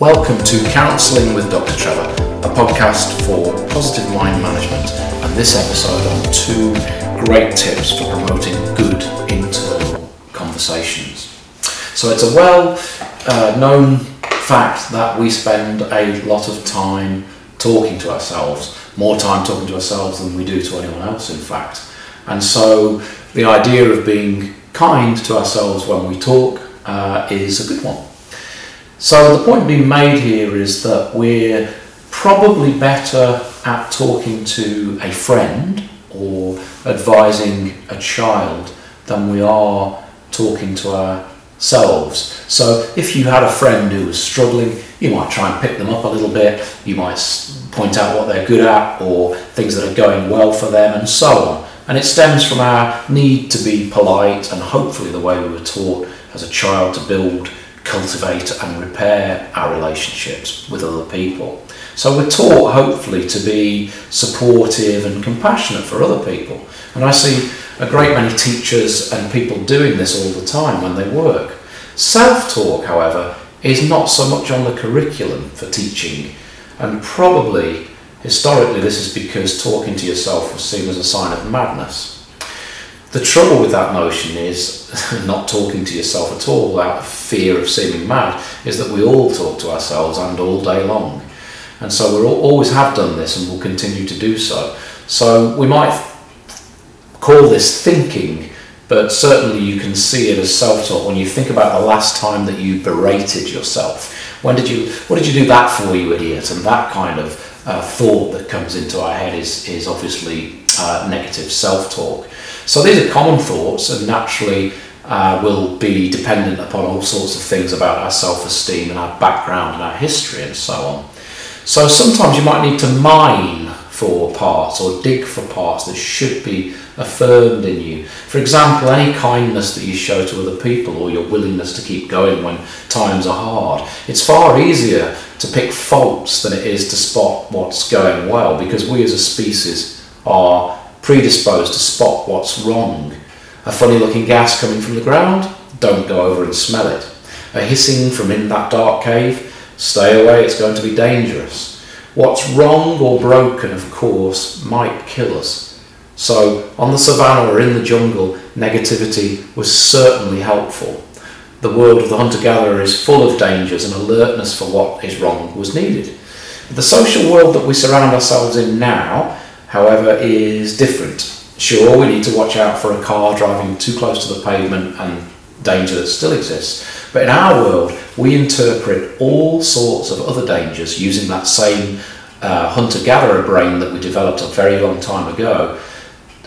Welcome to Counselling with Dr. Trevor, a podcast for positive mind management, and this episode on two great tips for promoting good internal conversations. So, it's a well uh, known fact that we spend a lot of time talking to ourselves, more time talking to ourselves than we do to anyone else, in fact. And so, the idea of being kind to ourselves when we talk uh, is a good one. So the point being made here is that we're probably better at talking to a friend or advising a child than we are talking to ourselves. So if you had a friend who was struggling, you might try and pick them up a little bit, you might point out what they're good at or things that are going well for them and so on. And it stems from our need to be polite and hopefully the way we were taught as a child to build cultivate and repair our relationships with other people. So we're taught, hopefully, to be supportive and compassionate for other people. And I see a great many teachers and people doing this all the time when they work. Self talk, however, is not so much on the curriculum for teaching, and probably historically this is because talking to yourself was seen as a sign of madness. The trouble with that notion is not talking to yourself at all out of fear of seeming mad, is that we all talk to ourselves and all day long. And so we always have done this and will continue to do so. So we might call this thinking, but certainly you can see it as self-talk when you think about the last time that you berated yourself. When did you, what did you do that for, you idiot? And that kind of uh, thought that comes into our head is, is obviously uh, negative self-talk. So these are common thoughts and naturally uh, will be dependent upon all sorts of things about our self-esteem and our background and our history and so on. So sometimes you might need to mine for parts or dig for parts that should be affirmed in you. For example, any kindness that you show to other people or your willingness to keep going when times are hard. It's far easier to pick faults than it is to spot what's going well because we as a species are predisposed to spot what's wrong. A funny looking gas coming from the ground? Don't go over and smell it. A hissing from in that dark cave? Stay away, it's going to be dangerous. What's wrong or broken, of course, might kill us. So, on the savannah or in the jungle, negativity was certainly helpful. The world of the hunter gatherer is full of dangers, and alertness for what is wrong was needed. The social world that we surround ourselves in now however, is different. Sure, we need to watch out for a car driving too close to the pavement and danger that still exists. But in our world, we interpret all sorts of other dangers using that same uh, hunter gatherer brain that we developed a very long time ago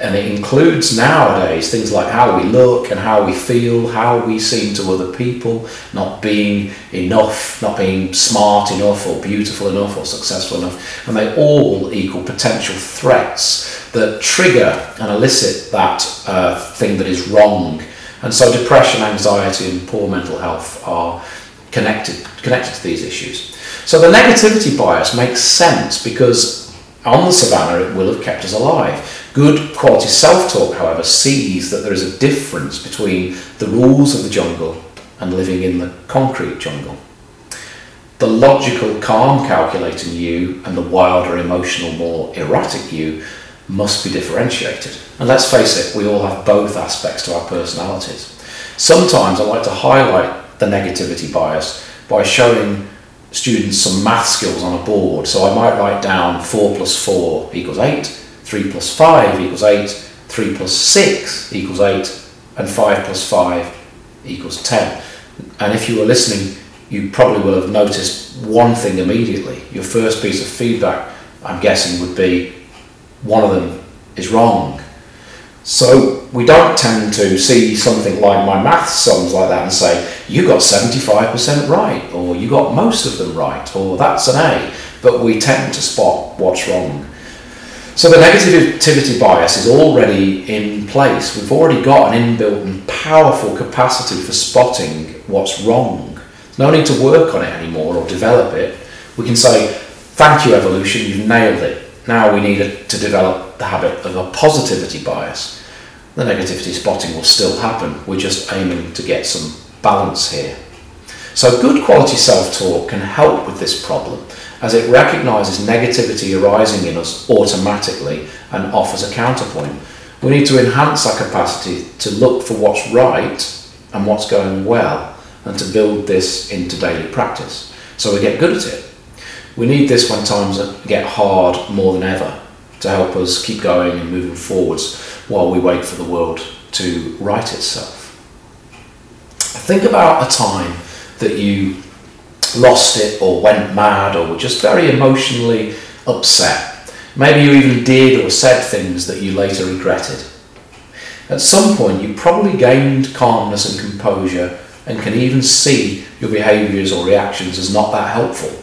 and it includes nowadays things like how we look and how we feel, how we seem to other people, not being enough, not being smart enough or beautiful enough or successful enough, and they all equal potential threats that trigger and elicit that uh, thing that is wrong. And so depression, anxiety, and poor mental health are connected connected to these issues. So the negativity bias makes sense because on the savannah it will have kept us alive Good quality self talk, however, sees that there is a difference between the rules of the jungle and living in the concrete jungle. The logical, calm, calculating you and the wilder, emotional, more erratic you must be differentiated. And let's face it, we all have both aspects to our personalities. Sometimes I like to highlight the negativity bias by showing students some math skills on a board. So I might write down 4 plus 4 equals 8, 3 plus 5 equals 8, 3 plus 6 equals 8, and 5 plus 5 equals 10. And if you were listening, you probably will have noticed one thing immediately. Your first piece of feedback, I'm guessing, would be one of them is wrong. So we don't tend to see something like my maths sums like that and say, you got 75% right, or you got most of them right, or that's an A. But we tend to spot what's wrong. So the negativity bias is already in place. We've already got an inbuilt and powerful capacity for spotting what's wrong. No need to work on it anymore or develop it. We can say, thank you evolution, you've nailed it. Now we need to develop the habit of a positivity bias. The negativity spotting will still happen. We're just aiming to get some balance here. So, good quality self talk can help with this problem as it recognises negativity arising in us automatically and offers a counterpoint. We need to enhance our capacity to look for what's right and what's going well and to build this into daily practice so we get good at it. We need this when times get hard more than ever to help us keep going and moving forwards while we wait for the world to right itself. Think about a time that you lost it or went mad or were just very emotionally upset. Maybe you even did or said things that you later regretted. At some point, you probably gained calmness and composure and can even see your behaviours or reactions as not that helpful.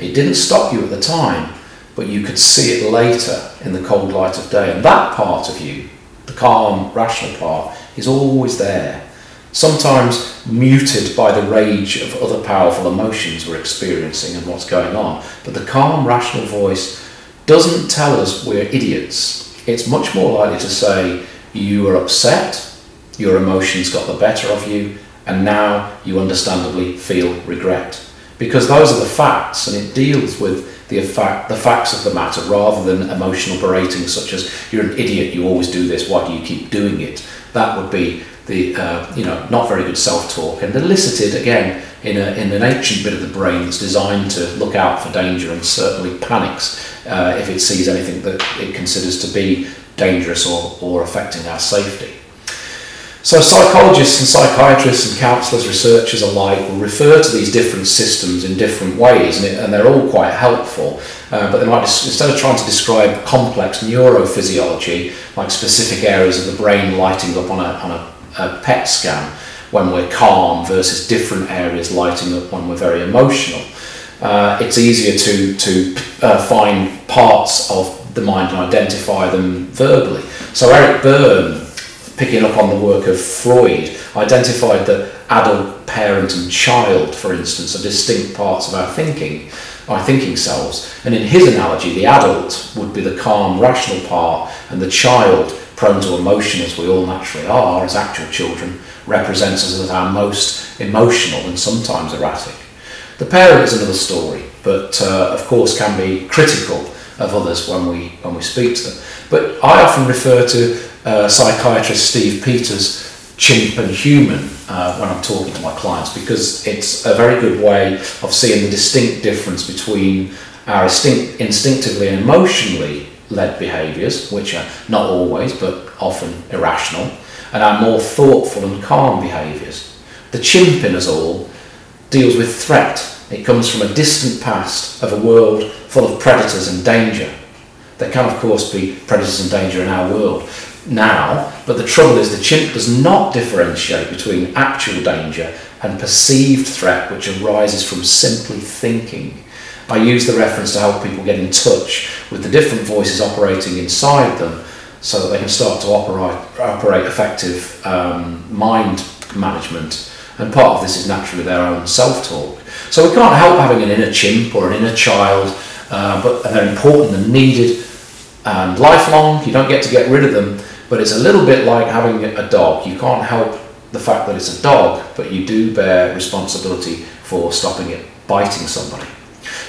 It didn't stop you at the time, but you could see it later in the cold light of day. And that part of you, the calm, rational part, is always there sometimes muted by the rage of other powerful emotions we're experiencing and what's going on. But the calm, rational voice doesn't tell us we're idiots. It's much more likely to say, You are upset, your emotions got the better of you, and now you understandably feel regret. Because those are the facts, and it deals with the, fact, the facts of the matter rather than emotional berating, such as, You're an idiot, you always do this, why do you keep doing it? That would be the uh, you know not very good self-talk and elicited again in, a, in an ancient bit of the brain that's designed to look out for danger and certainly panics uh, if it sees anything that it considers to be dangerous or, or affecting our safety. So psychologists and psychiatrists and counsellors, researchers alike will refer to these different systems in different ways, and, it, and they're all quite helpful. Uh, but they might, instead of trying to describe complex neurophysiology, like specific areas of the brain lighting up on a, on a a PET scan when we're calm versus different areas lighting up when we're very emotional. Uh, it's easier to, to uh, find parts of the mind and identify them verbally. So Eric Berne, picking up on the work of Freud, identified that adult, parent and child, for instance, are distinct parts of our thinking, our thinking selves. And in his analogy, the adult would be the calm, rational part, and the child prone to emotion as we all naturally are as actual children represents us as our most emotional and sometimes erratic. The parent is another story, but uh, of course can be critical of others when we when we speak to them. But I often refer to uh, psychiatrist Steve Peters' chimp and human uh, when I'm talking to my clients because it's a very good way of seeing the distinct difference between our instinct, instinctively and emotionally led behaviours, which are not always but often irrational, and our more thoughtful and calm behaviours. The chimp in us all deals with threat. It comes from a distant past of a world full of predators and danger. There can, of course, be predators and danger in our world now, but the trouble is the chimp does not differentiate between actual danger and perceived threat, which arises from simply thinking I use the reference to help people get in touch with the different voices operating inside them so that they can start to operate, operate effective um, mind management. And part of this is naturally their own self talk. So we can't help having an inner chimp or an inner child, uh, but they're important and needed and lifelong. You don't get to get rid of them, but it's a little bit like having a dog. You can't help the fact that it's a dog, but you do bear responsibility for stopping it biting somebody.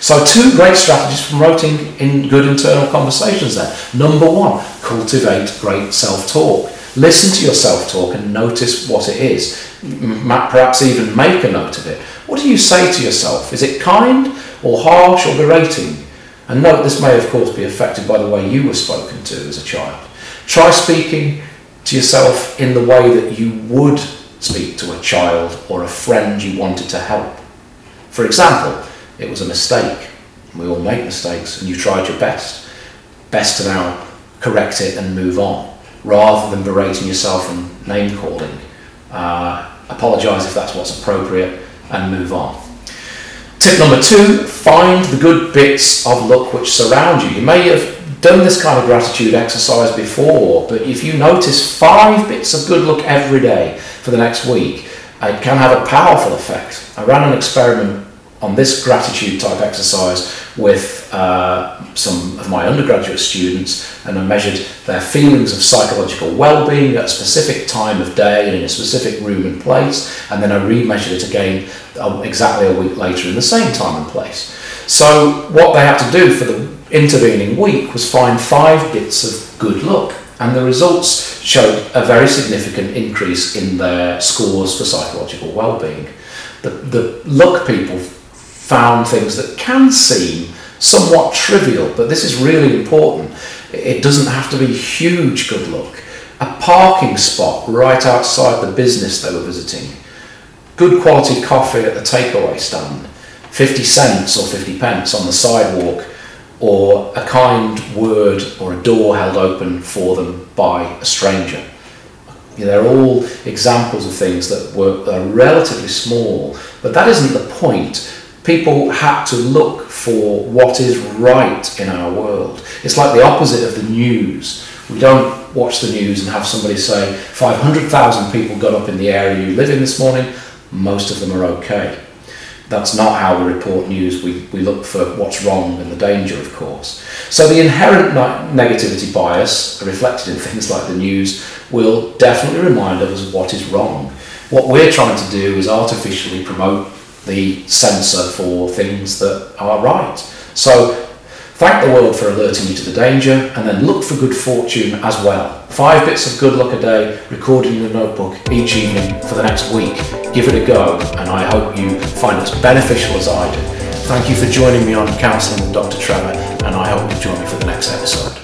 So, two great strategies for promoting in good internal conversations there. Number one, cultivate great self talk. Listen to your self talk and notice what it is. Perhaps even make a note of it. What do you say to yourself? Is it kind or harsh or berating? And note this may, of course, be affected by the way you were spoken to as a child. Try speaking to yourself in the way that you would speak to a child or a friend you wanted to help. For example, it was a mistake. We all make mistakes, and you tried your best. Best to now correct it and move on, rather than berating yourself and name calling. Uh, apologise if that's what's appropriate and move on. Tip number two find the good bits of luck which surround you. You may have done this kind of gratitude exercise before, but if you notice five bits of good luck every day for the next week, it can have a powerful effect. I ran an experiment on this gratitude type exercise with uh, some of my undergraduate students and I measured their feelings of psychological well-being at a specific time of day and in a specific room and place and then I re-measured it again uh, exactly a week later in the same time and place. So what they had to do for the intervening week was find five bits of good luck and the results showed a very significant increase in their scores for psychological well-being. The, the luck people found things that can seem somewhat trivial, but this is really important. It doesn't have to be huge good luck. A parking spot right outside the business they were visiting, good quality coffee at the takeaway stand, 50 cents or 50 pence on the sidewalk, or a kind word or a door held open for them by a stranger. They're all examples of things that were relatively small, but that isn't the point. People had to look for what is right in our world. It's like the opposite of the news. We don't watch the news and have somebody say 500,000 people got up in the area you live in this morning, most of them are okay. That's not how we report news. We, we look for what's wrong and the danger, of course. So the inherent negativity bias reflected in things like the news will definitely remind us of what is wrong. What we're trying to do is artificially promote the sensor for things that are right. So Thank the world for alerting you to the danger and then look for good fortune as well. Five bits of good luck a day recorded in a notebook each evening for the next week. Give it a go and I hope you find it as beneficial as I do. Thank you for joining me on Counselling with Dr. Trevor and I hope you join me for the next episode.